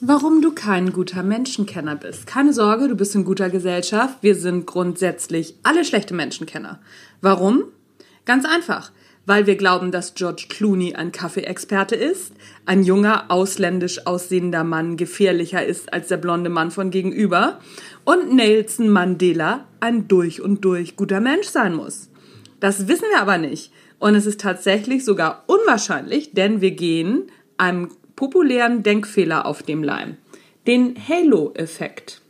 Warum du kein guter Menschenkenner bist. Keine Sorge, du bist in guter Gesellschaft. Wir sind grundsätzlich alle schlechte Menschenkenner. Warum? Ganz einfach. Weil wir glauben, dass George Clooney ein Kaffeeexperte ist, ein junger, ausländisch aussehender Mann gefährlicher ist als der blonde Mann von gegenüber und Nelson Mandela ein durch und durch guter Mensch sein muss. Das wissen wir aber nicht. Und es ist tatsächlich sogar unwahrscheinlich, denn wir gehen einem populären Denkfehler auf dem Leim, den Halo-Effekt.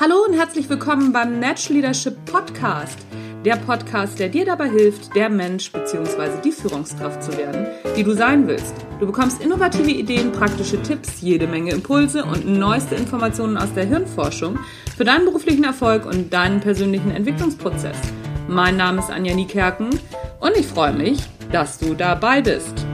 Hallo und herzlich willkommen beim Natch Leadership Podcast. Der Podcast, der dir dabei hilft, der Mensch bzw. die Führungskraft zu werden, die du sein willst. Du bekommst innovative Ideen, praktische Tipps, jede Menge Impulse und neueste Informationen aus der Hirnforschung für deinen beruflichen Erfolg und deinen persönlichen Entwicklungsprozess. Mein Name ist Anja Niekerken und ich freue mich, dass du dabei bist.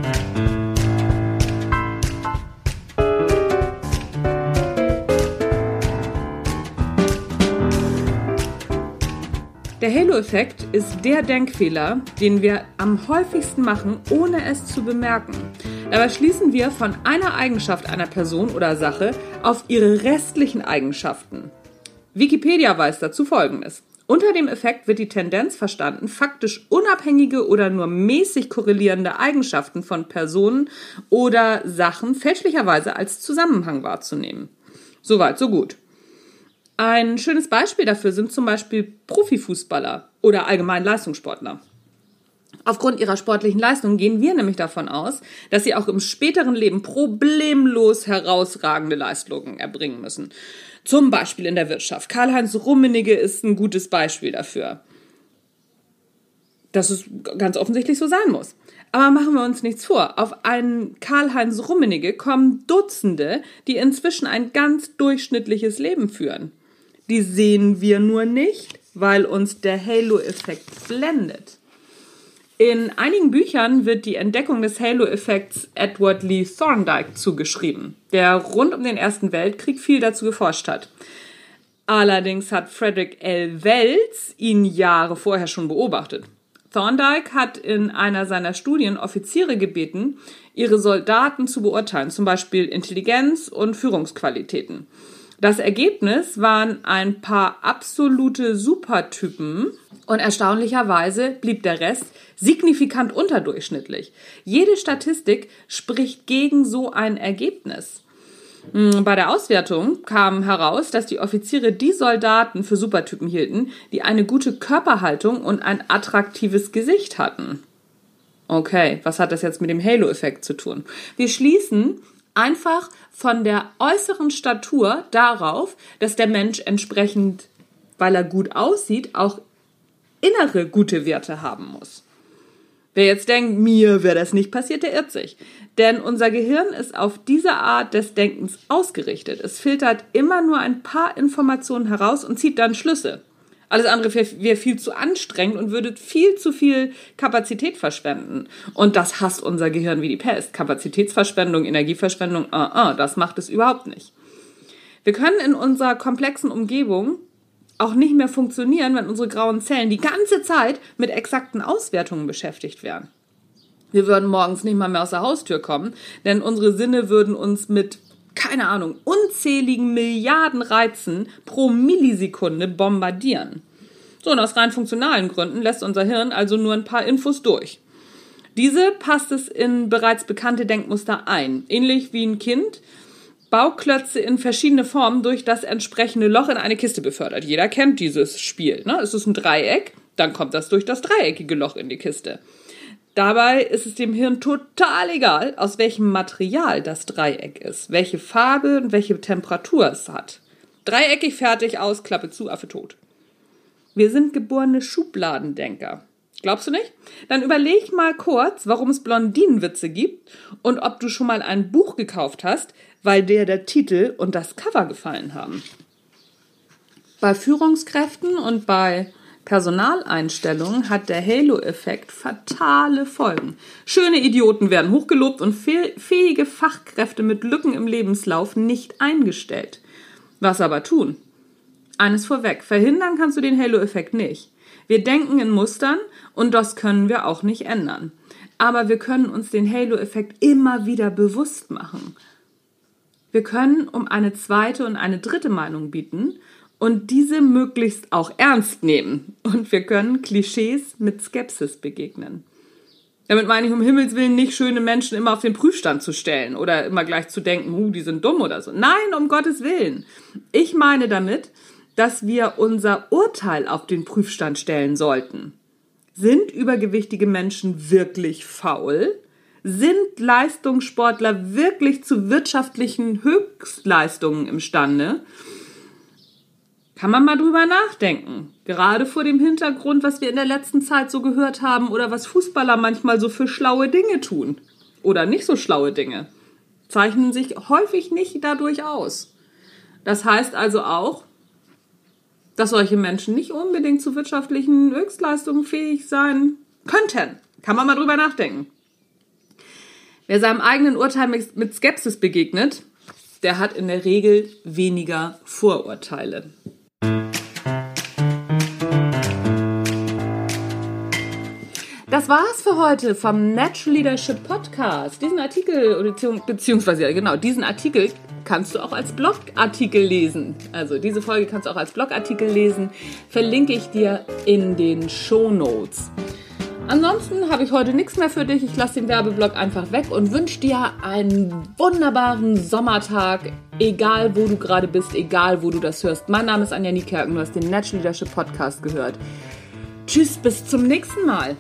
Der Halo-Effekt ist der Denkfehler, den wir am häufigsten machen, ohne es zu bemerken. Dabei schließen wir von einer Eigenschaft einer Person oder Sache auf ihre restlichen Eigenschaften. Wikipedia weiß dazu Folgendes. Unter dem Effekt wird die Tendenz verstanden, faktisch unabhängige oder nur mäßig korrelierende Eigenschaften von Personen oder Sachen fälschlicherweise als Zusammenhang wahrzunehmen. Soweit, so gut. Ein schönes Beispiel dafür sind zum Beispiel Profifußballer oder allgemein Leistungssportler. Aufgrund ihrer sportlichen Leistung gehen wir nämlich davon aus, dass sie auch im späteren Leben problemlos herausragende Leistungen erbringen müssen. Zum Beispiel in der Wirtschaft. Karl-Heinz Rummenigge ist ein gutes Beispiel dafür. Dass es ganz offensichtlich so sein muss. Aber machen wir uns nichts vor. Auf einen Karl-Heinz Rummenigge kommen Dutzende, die inzwischen ein ganz durchschnittliches Leben führen. Die sehen wir nur nicht, weil uns der Halo-Effekt blendet. In einigen Büchern wird die Entdeckung des Halo-Effekts Edward Lee Thorndike zugeschrieben, der rund um den Ersten Weltkrieg viel dazu geforscht hat. Allerdings hat Frederick L. Wells ihn Jahre vorher schon beobachtet. Thorndike hat in einer seiner Studien Offiziere gebeten, ihre Soldaten zu beurteilen, zum Beispiel Intelligenz und Führungsqualitäten. Das Ergebnis waren ein paar absolute Supertypen und erstaunlicherweise blieb der Rest signifikant unterdurchschnittlich. Jede Statistik spricht gegen so ein Ergebnis. Hm, bei der Auswertung kam heraus, dass die Offiziere die Soldaten für Supertypen hielten, die eine gute Körperhaltung und ein attraktives Gesicht hatten. Okay, was hat das jetzt mit dem Halo-Effekt zu tun? Wir schließen einfach von der äußeren Statur darauf, dass der Mensch entsprechend, weil er gut aussieht, auch innere gute Werte haben muss. Wer jetzt denkt, mir wäre das nicht passiert, der irrt sich. Denn unser Gehirn ist auf diese Art des Denkens ausgerichtet. Es filtert immer nur ein paar Informationen heraus und zieht dann Schlüsse. Alles andere wäre viel zu anstrengend und würde viel zu viel Kapazität verschwenden. Und das hasst unser Gehirn wie die Pest. Kapazitätsverschwendung, Energieverschwendung, uh, uh, das macht es überhaupt nicht. Wir können in unserer komplexen Umgebung auch nicht mehr funktionieren, wenn unsere grauen Zellen die ganze Zeit mit exakten Auswertungen beschäftigt wären. Wir würden morgens nicht mal mehr aus der Haustür kommen, denn unsere Sinne würden uns mit keine Ahnung, unzähligen Milliarden Reizen pro Millisekunde bombardieren. So, und aus rein funktionalen Gründen lässt unser Hirn also nur ein paar Infos durch. Diese passt es in bereits bekannte Denkmuster ein, ähnlich wie ein Kind Bauklötze in verschiedene Formen durch das entsprechende Loch in eine Kiste befördert. Jeder kennt dieses Spiel. Ne? Es ist ein Dreieck, dann kommt das durch das dreieckige Loch in die Kiste. Dabei ist es dem Hirn total egal, aus welchem Material das Dreieck ist, welche Farbe und welche Temperatur es hat. Dreieckig fertig aus, Klappe zu, Affe tot. Wir sind geborene Schubladendenker. Glaubst du nicht? Dann überleg mal kurz, warum es Blondinenwitze gibt und ob du schon mal ein Buch gekauft hast, weil dir der Titel und das Cover gefallen haben. Bei Führungskräften und bei Personaleinstellungen hat der Halo-Effekt fatale Folgen. Schöne Idioten werden hochgelobt und fähige Fachkräfte mit Lücken im Lebenslauf nicht eingestellt. Was aber tun? Eines vorweg, verhindern kannst du den Halo-Effekt nicht. Wir denken in Mustern und das können wir auch nicht ändern. Aber wir können uns den Halo-Effekt immer wieder bewusst machen. Wir können um eine zweite und eine dritte Meinung bieten und diese möglichst auch ernst nehmen. Und wir können Klischees mit Skepsis begegnen. Damit meine ich um Himmels Willen nicht schöne Menschen immer auf den Prüfstand zu stellen oder immer gleich zu denken, uh, die sind dumm oder so. Nein, um Gottes Willen. Ich meine damit, dass wir unser Urteil auf den Prüfstand stellen sollten. Sind übergewichtige Menschen wirklich faul? Sind Leistungssportler wirklich zu wirtschaftlichen Höchstleistungen imstande? Kann man mal drüber nachdenken. Gerade vor dem Hintergrund, was wir in der letzten Zeit so gehört haben oder was Fußballer manchmal so für schlaue Dinge tun. Oder nicht so schlaue Dinge. Zeichnen sich häufig nicht dadurch aus. Das heißt also auch, dass solche Menschen nicht unbedingt zu wirtschaftlichen Höchstleistungen fähig sein könnten. Kann man mal drüber nachdenken. Wer seinem eigenen Urteil mit Skepsis begegnet, der hat in der Regel weniger Vorurteile. Das war's für heute vom Natural Leadership Podcast. Diesen Artikel, beziehungsweise, genau, diesen Artikel kannst du auch als Blogartikel lesen. Also diese Folge kannst du auch als Blogartikel lesen. Verlinke ich dir in den Show Notes. Ansonsten habe ich heute nichts mehr für dich. Ich lasse den Werbeblock einfach weg und wünsche dir einen wunderbaren Sommertag, egal wo du gerade bist, egal wo du das hörst. Mein Name ist Anja Niekerken, du hast den Natural Leadership Podcast gehört. Tschüss, bis zum nächsten Mal.